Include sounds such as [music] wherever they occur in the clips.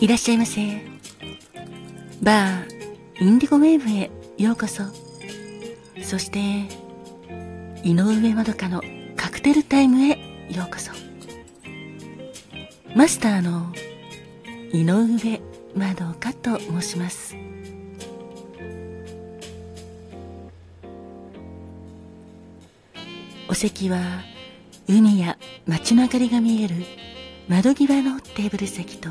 いらっしゃいませ。バーインディゴウェーブへようこそ。そして井上まどかのカクテルタイムへようこそ。マスターの井上まどかと申します。お席は海や街の明かりが見える窓際のテーブル席と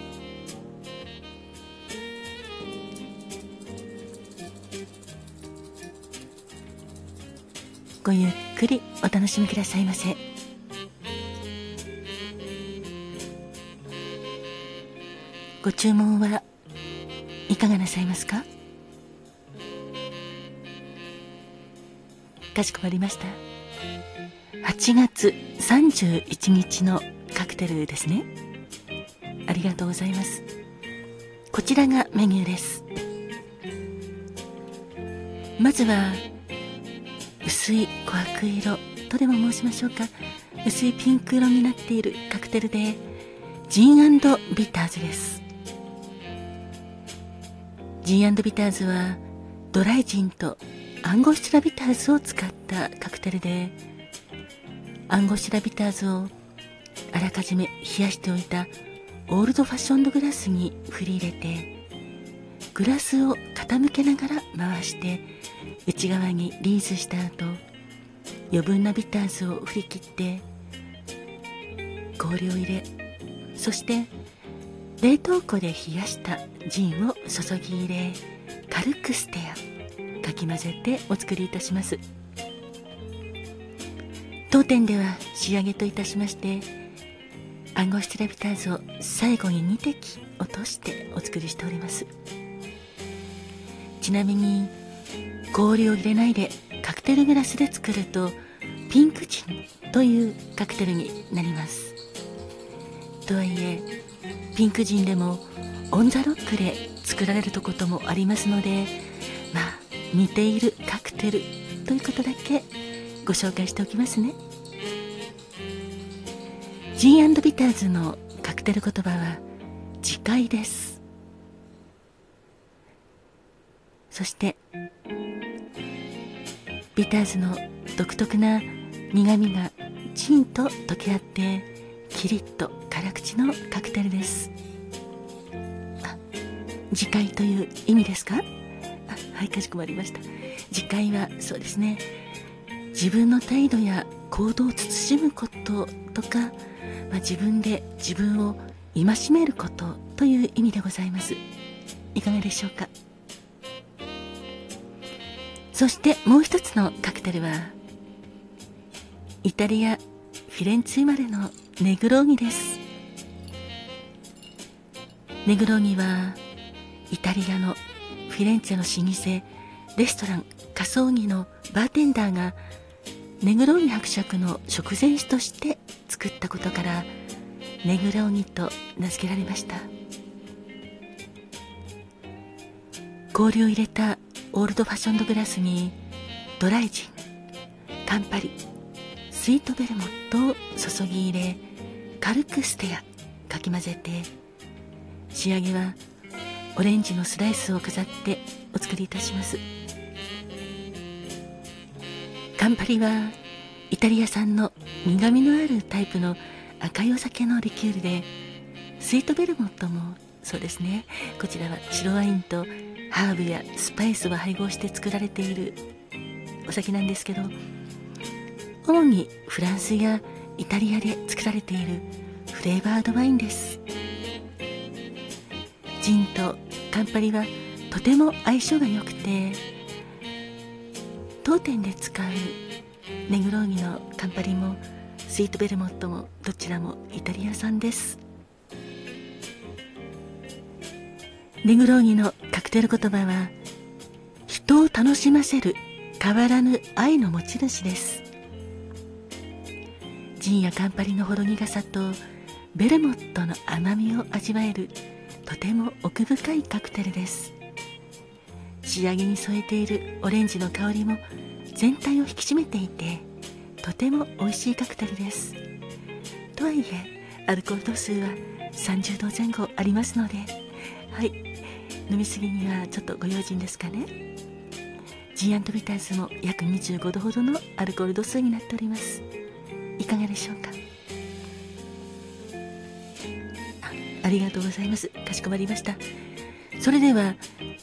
ごゆっくりお楽しみくださいませ。ご注文はいかがなさいますか？かしこまりました。8月31日のカクテルですね。ありがとうございます。こちらがメニューです。まずは薄い琥珀色とでも申しましょうか。薄いピンク色になっているカクテルでジンビターズです。ジンビターズはドライジンとアンゴシュラビターズを使ったカクテルでアンゴシュラビターズをあらかじめ冷やしておいたオールドファッションドグラスに振り入れてグラスを傾けながら回して内側にリースした後余分なビターズを振り切って氷を入れそして冷凍庫で冷やしたジンを注ぎ入れ軽くステアかき混ぜてお作りいたします。当店では仕上げといたしまして暗号シュラビターズを最後に2滴落としてお作りしております。ちなみに氷を入れないでカクテルグラスで作るとピンクジンというカクテルになります。とはいえピンクジンでもオン・ザ・ロックで作られるとこともありますのでまあ似ているカクテルということだけご紹介しておきますね。ジンビターズのカクテル言葉は次回です。そしてビターズの独特な苦みがチンと溶け合ってキリッと辛口のカクテルです。あ次回という意味ですか？あはいかしこまりました。次回はそうですね。自分の態度や行動を慎むこととか、まあ、自分で自分を戒めることという意味でございます。いかがでしょうか？そしてもう一つのカクテルはイタリアフィレンツェ生まれのネグローニです。ネグローニはイタリアのフィレンツェの老舗レストラン仮想着のバーテンダーがネグローニ伯爵の食前酒として作ったことからネグローニと名付けられました。氷を入れたオールドファッションドグラスにドライジンカンパリスイートベルモットを注ぎ入れ軽くステアかき混ぜて仕上げはオレンジのスライスを飾ってお作りいたします。カンパリはイタリア産の苦みのあるタイプの赤いお酒のリキュールでスイートベルモットもそうですね。こちらは白ワインとハーブやスパイスを配合して作られているお酒なんですけど主にフランスやイタリアで作られているフレーバードワインです。ジンとカンパリはとても相性が良くて当店で使うネグローニのカンパリもスイートベルモットもどちらもイタリア産です。ネグローニのカクテル言葉は人を楽しませる変わらぬ愛の持ち主です。ジンやカンパリのほろ苦さとベルモットの甘みを味わえるとても奥深いカクテルです。仕上げに添えているオレンジの香りも全体を引き締めていてとても美味しいカクテルです。とはいえアルコール度数は30度前後ありますのではい飲みすぎにはちょっとご用心ですかね。ジンビターズも約25度ほどのアルコール度数になっております。いかがでしょうか？ありがとうございます。かしこまりました。それでは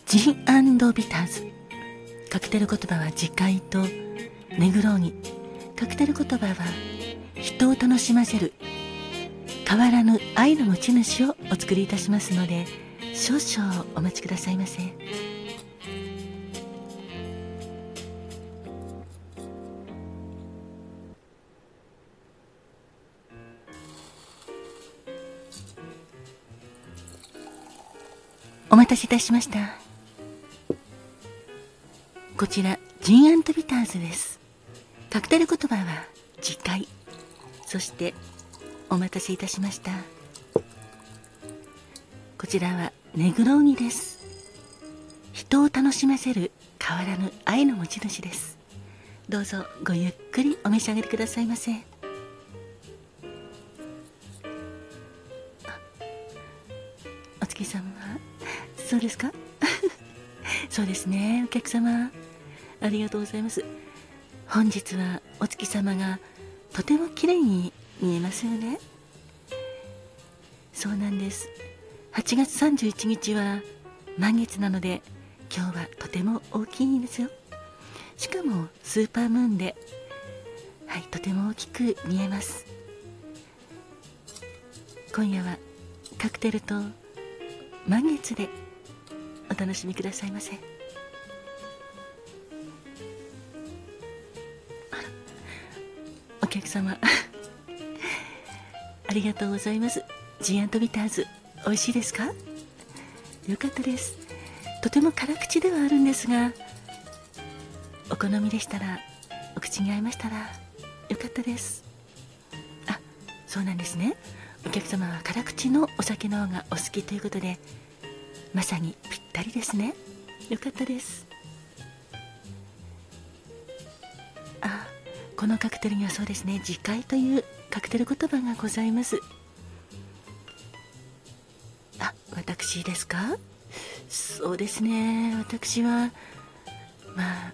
ジンビターズカクテル言葉は自戒とネグローニカクテル言葉は人を楽しませる。変わらぬ愛の持ち主をお作りいたしますので少々お待ちくださいませ。お待たせいたしました。こちらジンビターズです。カクテル言葉は次回。そしてお待たせいたしました。こちらはネグローニです。人を楽しませる変わらぬ愛の持ち主です。どうぞごゆっくりお召し上がりくださいませ。お月様。そうですか？[laughs] そうですね。お客様。ありがとうございます。本日はお月様がとても綺麗に見えますよね。そうなんです。8月31日は満月なので今日はとても大きいんですよ。しかもスーパームーンではいとても大きく見えます。今夜はカクテルと満月でお楽しみくださいませ。お客様。[laughs] ありがとうございます。ジアントビターズ。美味しいですか？よかったです。とても辛口ではあるんですがお好みでしたらお口に合いましたらよかったです。あそうなんですね。お客様は辛口のお酒の方がお好きということでまさにぴったりですね。よかったです。あこのカクテルにはそうですね。次回というカクテル言葉がございます。私ですか？そうですね。私はまあ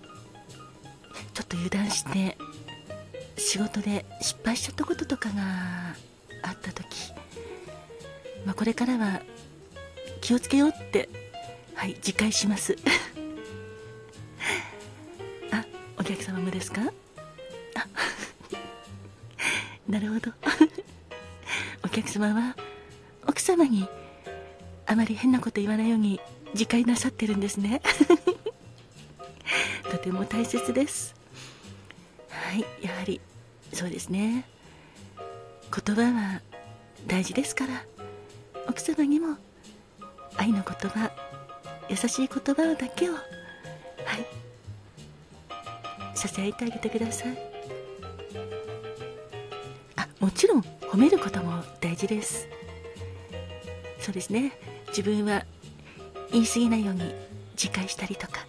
ちょっと油断して仕事で失敗しちゃったこととかがあった時、まあ、これからは気をつけようってはい自戒します。[laughs] あお客様もですか？あ [laughs] なるほど。[laughs] お客様は奥様にあまり変なこと言わないように自戒なさってるんですね。[laughs] とても大切です。はいやはりそうですね。言葉は大事ですから。奥様にも愛の言葉優しい言葉だけをはい支えてあげてください。あもちろん褒めることも大事です。そうですね。自分は言い過ぎないように自戒したりとか。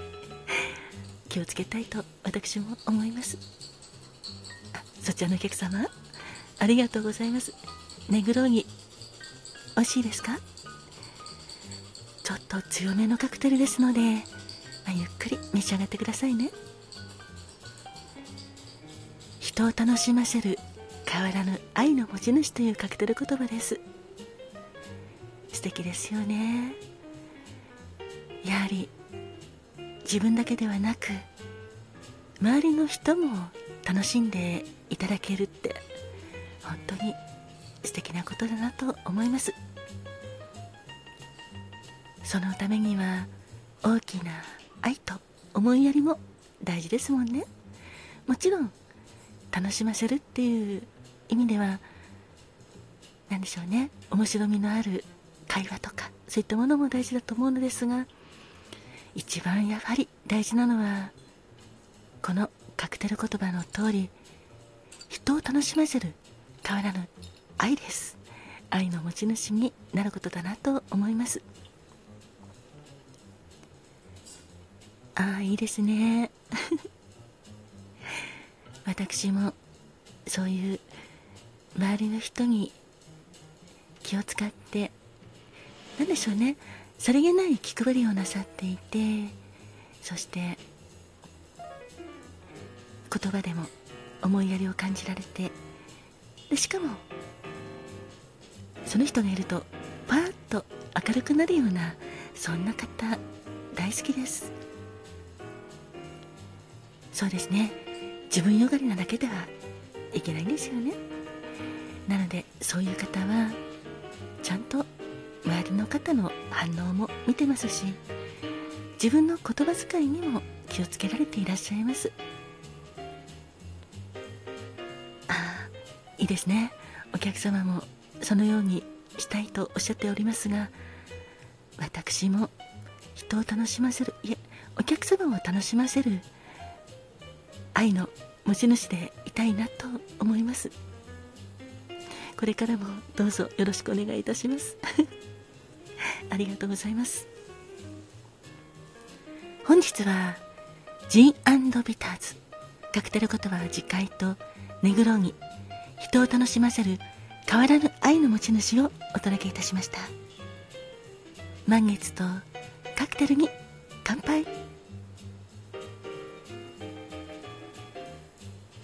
[laughs] 気をつけたいと私も思います。あそちらのお客様ありがとうございます。ネグローニ美味しいですか？ちょっと強めのカクテルですので、まあ、ゆっくり召し上がってくださいね。人を楽しませる変わらぬ愛の持ち主というカクテル言葉です。敵ですよね。やはり自分だけではなく周りの人も楽しんでいただけるって本当に素敵なことだなと思います。そのためには大きな愛と思いやりも大事ですもんね。もちろん楽しませるっていう意味では何でしょうね。面白みのある会話とかそういったものも大事だと思うのですが一番やはり大事なのはこのカクテル言葉の通り人を楽しませる変わらぬ愛です愛の持ち主になることだなと思います。ああいいですね。[laughs] 私もそういう周りの人に気を使って何でしょうね。さりげない気配りをなさっていてそして言葉でも思いやりを感じられてでしかもその人がいるとパーッと明るくなるようなそんな方大好きです。そうですね。自分よがりなだけではいけないんですよね。なのでそういう方はちゃんと周りの方の反応も見てますし自分の言葉遣いにも気をつけられていらっしゃいます。ああいいですね。お客様もそのようにしたいとおっしゃっておりますが私も人を楽しませるいえお客様を楽しませる愛の持ち主でいたいなと思います。これからもどうぞよろしくお願いいたします。ありがとうございます。本日はジンビターズカクテル言葉は自戒とネグロギ人を楽しませる変わらぬ愛の持ち主をお届けいたしました。満月とカクテルに乾杯。